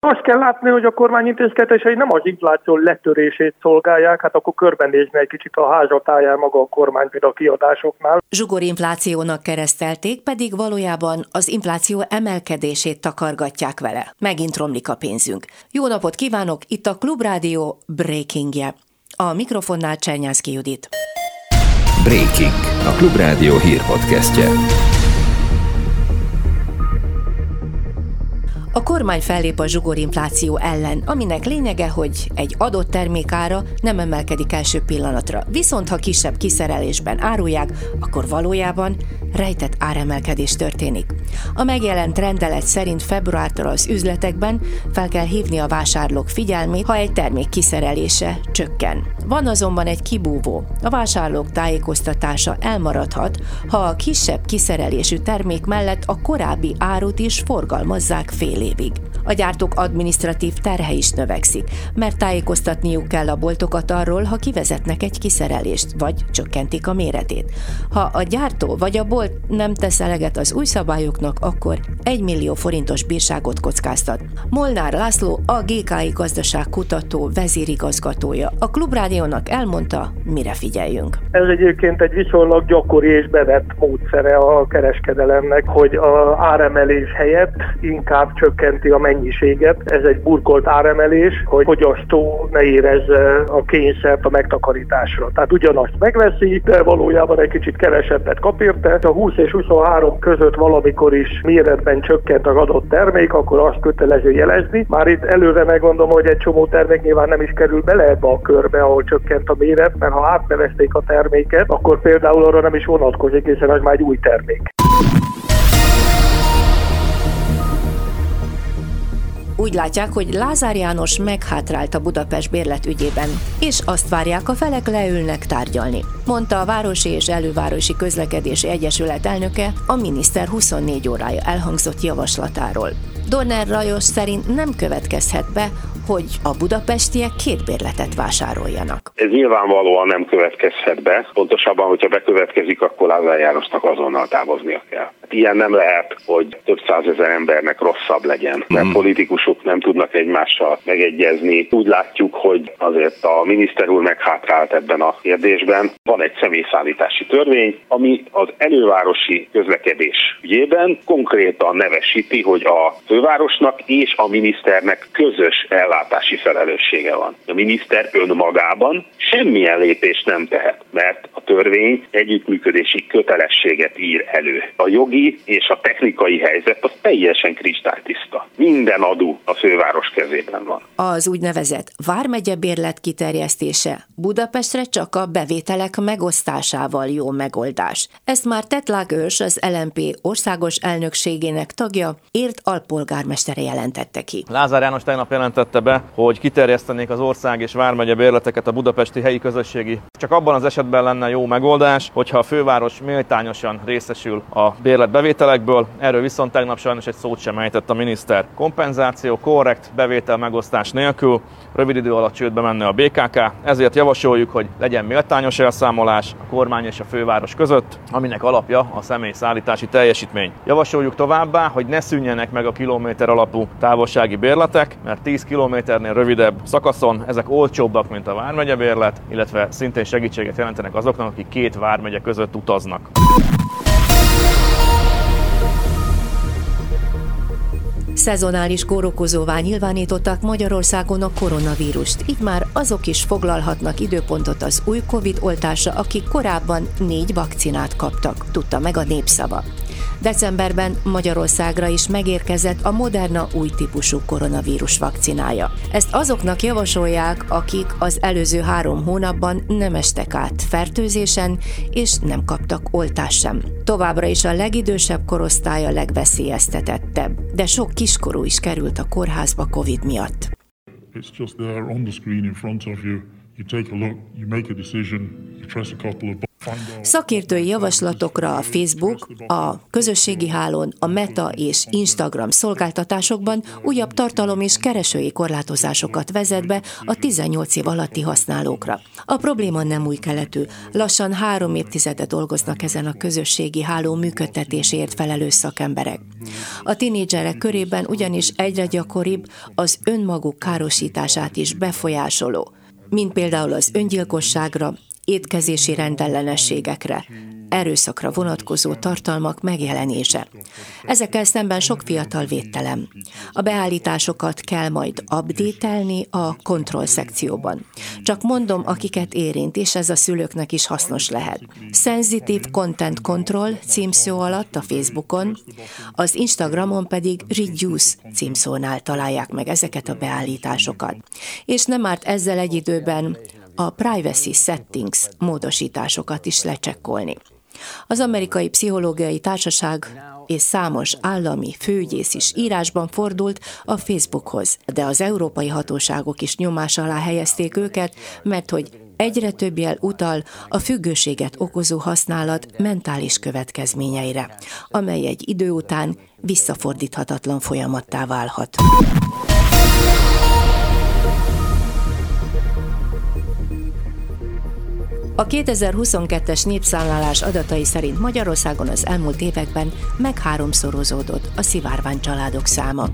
Azt kell látni, hogy a kormány intézkedései nem az infláció letörését szolgálják, hát akkor körbenézni egy kicsit a házatáján maga a kormány, például a kiadásoknál. Zsugor inflációnak keresztelték, pedig valójában az infláció emelkedését takargatják vele. Megint romlik a pénzünk. Jó napot kívánok, itt a Klubrádió Breakingje. A mikrofonnál Csernyászki Judit. Breaking, a Klubrádió hírpodcastje. A kormány fellép a zsugorinfláció ellen, aminek lényege, hogy egy adott termékára nem emelkedik első pillanatra. Viszont ha kisebb kiszerelésben árulják, akkor valójában rejtett áremelkedés történik. A megjelent rendelet szerint februártól az üzletekben fel kell hívni a vásárlók figyelmét, ha egy termék kiszerelése csökken. Van azonban egy kibúvó. A vásárlók tájékoztatása elmaradhat, ha a kisebb kiszerelésű termék mellett a korábbi árut is forgalmazzák fél évig. A gyártók adminisztratív terhe is növekszik, mert tájékoztatniuk kell a boltokat arról, ha kivezetnek egy kiszerelést, vagy csökkentik a méretét. Ha a gyártó vagy a bolt nem tesz eleget az új szabályoknak, akkor 1 millió forintos bírságot kockáztat. Molnár László, a GKI gazdaságkutató vezérigazgatója. A Klubrádiónak elmondta, mire figyeljünk. Ez egyébként egy viszonylag gyakori és bevett módszere a kereskedelemnek, hogy a áremelés helyett inkább csökkenti a mennyiséget. Ez egy burkolt áremelés, hogy fogyasztó ne érezze a kényszert a megtakarításra. Tehát ugyanazt megveszi, de valójában egy kicsit kevesebbet kap érte. A 20 és 23 között valamikor is méretben csökkent az adott termék, akkor azt kötelező jelezni. Már itt előre megmondom, hogy egy csomó termék nyilván nem is kerül bele ebbe a körbe, ahol csökkent a méret, mert ha átnevezték a terméket, akkor például arra nem is vonatkozik, hiszen az már egy új termék. Úgy látják, hogy Lázár János meghátrált a Budapest bérlet ügyében, és azt várják, a felek leülnek tárgyalni, mondta a Városi és Elővárosi Közlekedési Egyesület elnöke a miniszter 24 órája elhangzott javaslatáról. Dorner Lajos szerint nem következhet be, hogy a budapestiek két bérletet vásároljanak. Ez nyilvánvalóan nem következhet be, pontosabban, hogyha bekövetkezik, akkor Lázár Jánosnak azonnal távoznia kell. Hát ilyen nem lehet, hogy több százezer embernek rosszabb legyen, mert mm. politikusok nem tudnak egymással megegyezni. Úgy látjuk, hogy azért a miniszter úr meghátrált ebben a kérdésben. Van egy személyszállítási törvény, ami az elővárosi közlekedés ügyében konkrétan nevesíti, hogy a fővárosnak és a miniszternek közös ellátási felelőssége van. A miniszter önmagában semmilyen lépést nem tehet, mert a törvény együttműködési kötelességet ír elő. A jogi és a technikai helyzet az teljesen kristálytiszta. Minden adó a főváros kezében van. Az úgynevezett Vármegye bérlet kiterjesztése Budapestre csak a bevételek megosztásával jó megoldás. Ezt már Tetlák Ős, az LMP országos elnökségének tagja, ért alpolgármestere jelentette ki. Lázár János tegnap jelentette be, hogy kiterjesztenék az ország és vármegye bérleteket a budapesti helyi közösségi. Csak abban az esetben lenne jó megoldás, hogyha a főváros méltányosan részesül a bérletbevételekből. Erről viszont tegnap sajnos egy szót sem ejtett a miniszter. Kompenzáció korrekt bevétel megosztás nélkül rövid idő alatt csődbe menne a BKK, ezért javasoljuk, hogy legyen méltányos elszámolás a kormány és a főváros között, aminek alapja a személyszállítási teljesítmény. Javasoljuk továbbá, hogy ne szűnjenek meg a kilométer alapú távolsági bérletek, mert 10 kilométernél rövidebb szakaszon ezek olcsóbbak, mint a vármegye bérlet, illetve szintén segítséget jelentenek azoknak, akik két vármegye között utaznak. Szezonális kórokozóvá nyilvánították Magyarországon a koronavírust, így már azok is foglalhatnak időpontot az új Covid oltásra, akik korábban négy vakcinát kaptak, tudta meg a népszava. Decemberben Magyarországra is megérkezett a Moderna új típusú koronavírus vakcinája. Ezt azoknak javasolják, akik az előző három hónapban nem estek át fertőzésen, és nem kaptak oltást sem. Továbbra is a legidősebb korosztály a legveszélyeztetettebb, de sok kiskorú is került a kórházba Covid miatt. It's just there on the screen in front of you. Szakértői javaslatokra a Facebook, a közösségi hálón, a Meta és Instagram szolgáltatásokban újabb tartalom és keresői korlátozásokat vezet be a 18 év alatti használókra. A probléma nem új keletű. Lassan három évtizede dolgoznak ezen a közösségi háló működtetéséért felelős szakemberek. A tinédzserek körében ugyanis egyre gyakoribb az önmaguk károsítását is befolyásoló, mint például az öngyilkosságra, étkezési rendellenességekre, erőszakra vonatkozó tartalmak megjelenése. Ezekkel szemben sok fiatal védtelem. A beállításokat kell majd updatelni a kontroll szekcióban. Csak mondom, akiket érint, és ez a szülőknek is hasznos lehet. Sensitive Content Control címszó alatt a Facebookon, az Instagramon pedig Reduce címszónál találják meg ezeket a beállításokat. És nem árt ezzel egy időben a privacy settings módosításokat is lecsekkolni. Az amerikai pszichológiai társaság és számos állami főügyész is írásban fordult a Facebookhoz, de az európai hatóságok is nyomás alá helyezték őket, mert hogy egyre több jel utal a függőséget okozó használat mentális következményeire, amely egy idő után visszafordíthatatlan folyamattá válhat. A 2022-es népszámlálás adatai szerint Magyarországon az elmúlt években megháromszorozódott a szivárvány családok száma.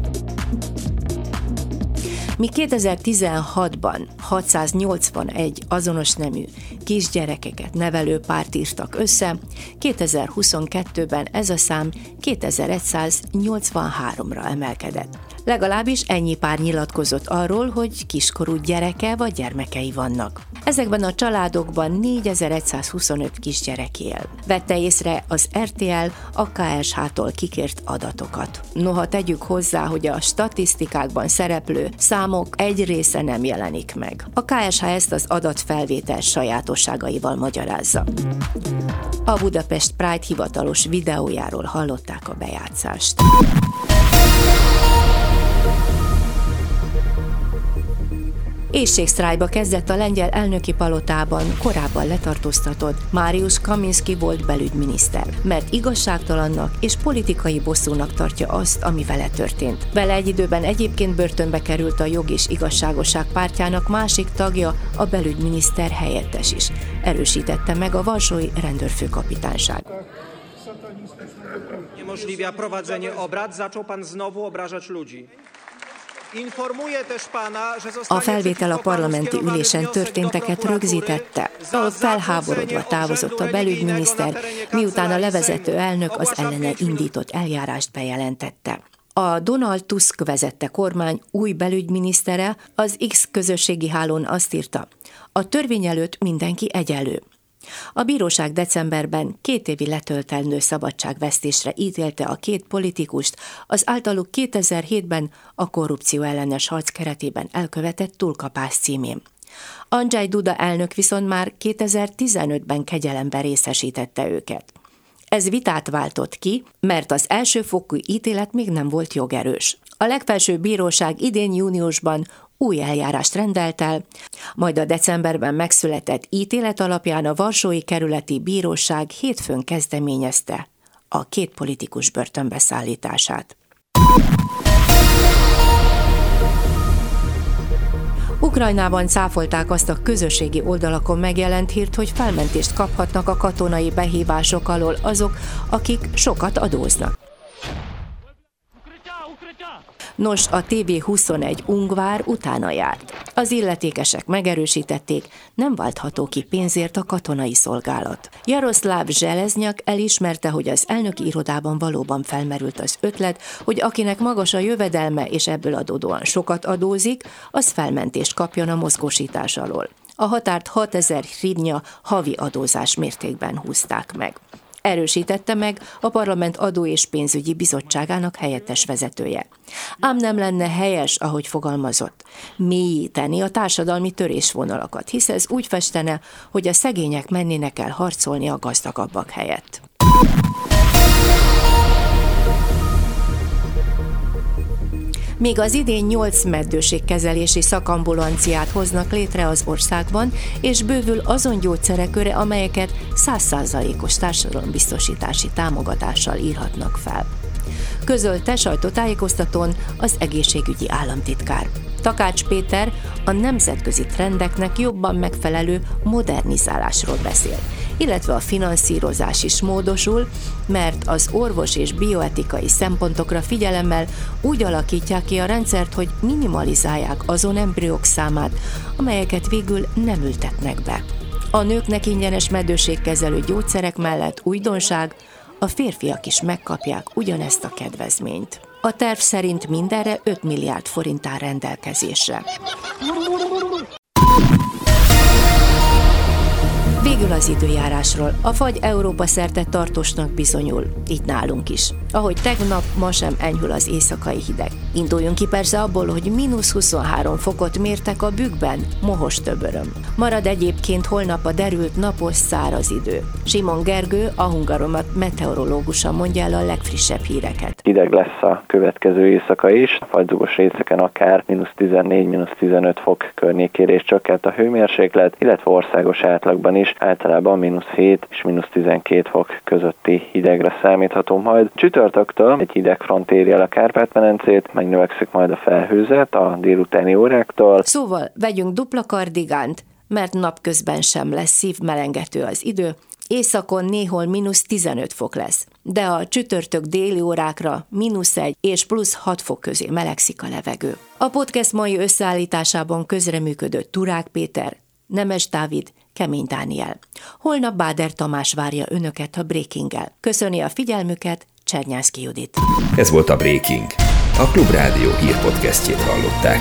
Mi 2016-ban 681 azonos nemű kisgyerekeket nevelő párt írtak össze, 2022-ben ez a szám 2183-ra emelkedett. Legalábbis ennyi pár nyilatkozott arról, hogy kiskorú gyereke vagy gyermekei vannak. Ezekben a családokban 4125 kisgyerek él. Vette észre az RTL a KSH-tól kikért adatokat. Noha tegyük hozzá, hogy a statisztikákban szereplő számok egy része nem jelenik meg. A KSH ezt az adatfelvétel sajátosságaival magyarázza. A Budapest Pride hivatalos videójáról hallották a bejátszást. Éjségsztrájba kezdett a lengyel elnöki palotában korábban letartóztatott Máriusz Kaminski volt belügyminiszter, mert igazságtalannak és politikai bosszúnak tartja azt, ami vele történt. Vele egy időben egyébként börtönbe került a jog és igazságosság pártjának másik tagja, a belügyminiszter helyettes is. Erősítette meg a Varsói rendőrfőkapitányság. Niemożliwia prowadzenie obrad, zaczął pan znowu obrażać ludzi. A felvétel a parlamenti ülésen történteket rögzítette, ahol felháborodva távozott a belügyminiszter, miután a levezető elnök az ellene indított eljárást bejelentette. A Donald Tusk vezette kormány új belügyminisztere az X közösségi hálón azt írta, a törvény előtt mindenki egyenlő. A bíróság decemberben két évi letöltelnő szabadságvesztésre ítélte a két politikust az általuk 2007-ben a korrupció ellenes harc keretében elkövetett túlkapás címén. Andrzej Duda elnök viszont már 2015-ben kegyelemben részesítette őket. Ez vitát váltott ki, mert az elsőfokú ítélet még nem volt jogerős. A legfelsőbb bíróság idén júniusban új eljárást rendelt el, majd a decemberben megszületett ítélet alapján a Varsói Kerületi Bíróság hétfőn kezdeményezte a két politikus börtönbeszállítását. Ukrajnában cáfolták azt a közösségi oldalakon megjelent hírt, hogy felmentést kaphatnak a katonai behívások alól azok, akik sokat adóznak. Nos, a TV21 Ungvár utána járt. Az illetékesek megerősítették, nem váltható ki pénzért a katonai szolgálat. Jaroszláv Zseleznyak elismerte, hogy az elnöki irodában valóban felmerült az ötlet, hogy akinek magas a jövedelme és ebből adódóan sokat adózik, az felmentést kapjon a mozgósítás alól. A határt 6000 hrivnya havi adózás mértékben húzták meg erősítette meg a Parlament Adó és Pénzügyi Bizottságának helyettes vezetője. Ám nem lenne helyes, ahogy fogalmazott, mélyíteni a társadalmi törésvonalakat, hisz ez úgy festene, hogy a szegények mennének el harcolni a gazdagabbak helyett. Még az idén 8 meddőségkezelési szakambulanciát hoznak létre az országban, és bővül azon gyógyszereköre, amelyeket 100%-os társadalombiztosítási támogatással írhatnak fel közölte sajtótájékoztatón az egészségügyi államtitkár. Takács Péter a nemzetközi trendeknek jobban megfelelő modernizálásról beszél, illetve a finanszírozás is módosul, mert az orvos és bioetikai szempontokra figyelemmel úgy alakítják ki a rendszert, hogy minimalizálják azon embriók számát, amelyeket végül nem ültetnek be. A nőknek ingyenes meddőségkezelő gyógyszerek mellett újdonság, a férfiak is megkapják ugyanezt a kedvezményt. A terv szerint mindenre 5 milliárd forint áll rendelkezésre. Végül az időjárásról. A fagy Európa szerte tartósnak bizonyul, így nálunk is. Ahogy tegnap, ma sem enyhül az éjszakai hideg. Induljunk ki persze abból, hogy mínusz 23 fokot mértek a bükkben, mohos töböröm. Marad egyébként holnap a derült napos száraz idő. Simon Gergő, a hungaromat meteorológusa mondja el a legfrissebb híreket. Hideg lesz a következő éjszaka is, fagyzugos részeken akár mínusz 14-15 fok környékére is csökkent a hőmérséklet, illetve országos átlagban is általában mínusz 7 és mínusz 12 fok közötti hidegre számítható majd. Csütörtöktől egy hideg front éri el a Kárpát-medencét, megnövekszik majd a felhőzet a délutáni óráktól. Szóval vegyünk dupla kardigánt, mert napközben sem lesz szívmelengető az idő, Északon néhol mínusz 15 fok lesz, de a csütörtök déli órákra mínusz 1 és plusz 6 fok közé melegszik a levegő. A podcast mai összeállításában közreműködött Turák Péter, Nemes Dávid, Kemény Dániel. Holnap Báder Tamás várja önöket a Breaking-el. Köszöni a figyelmüket, Csernyászki Judit. Ez volt a Breaking. A Klubrádió hírpodcastjét hallották.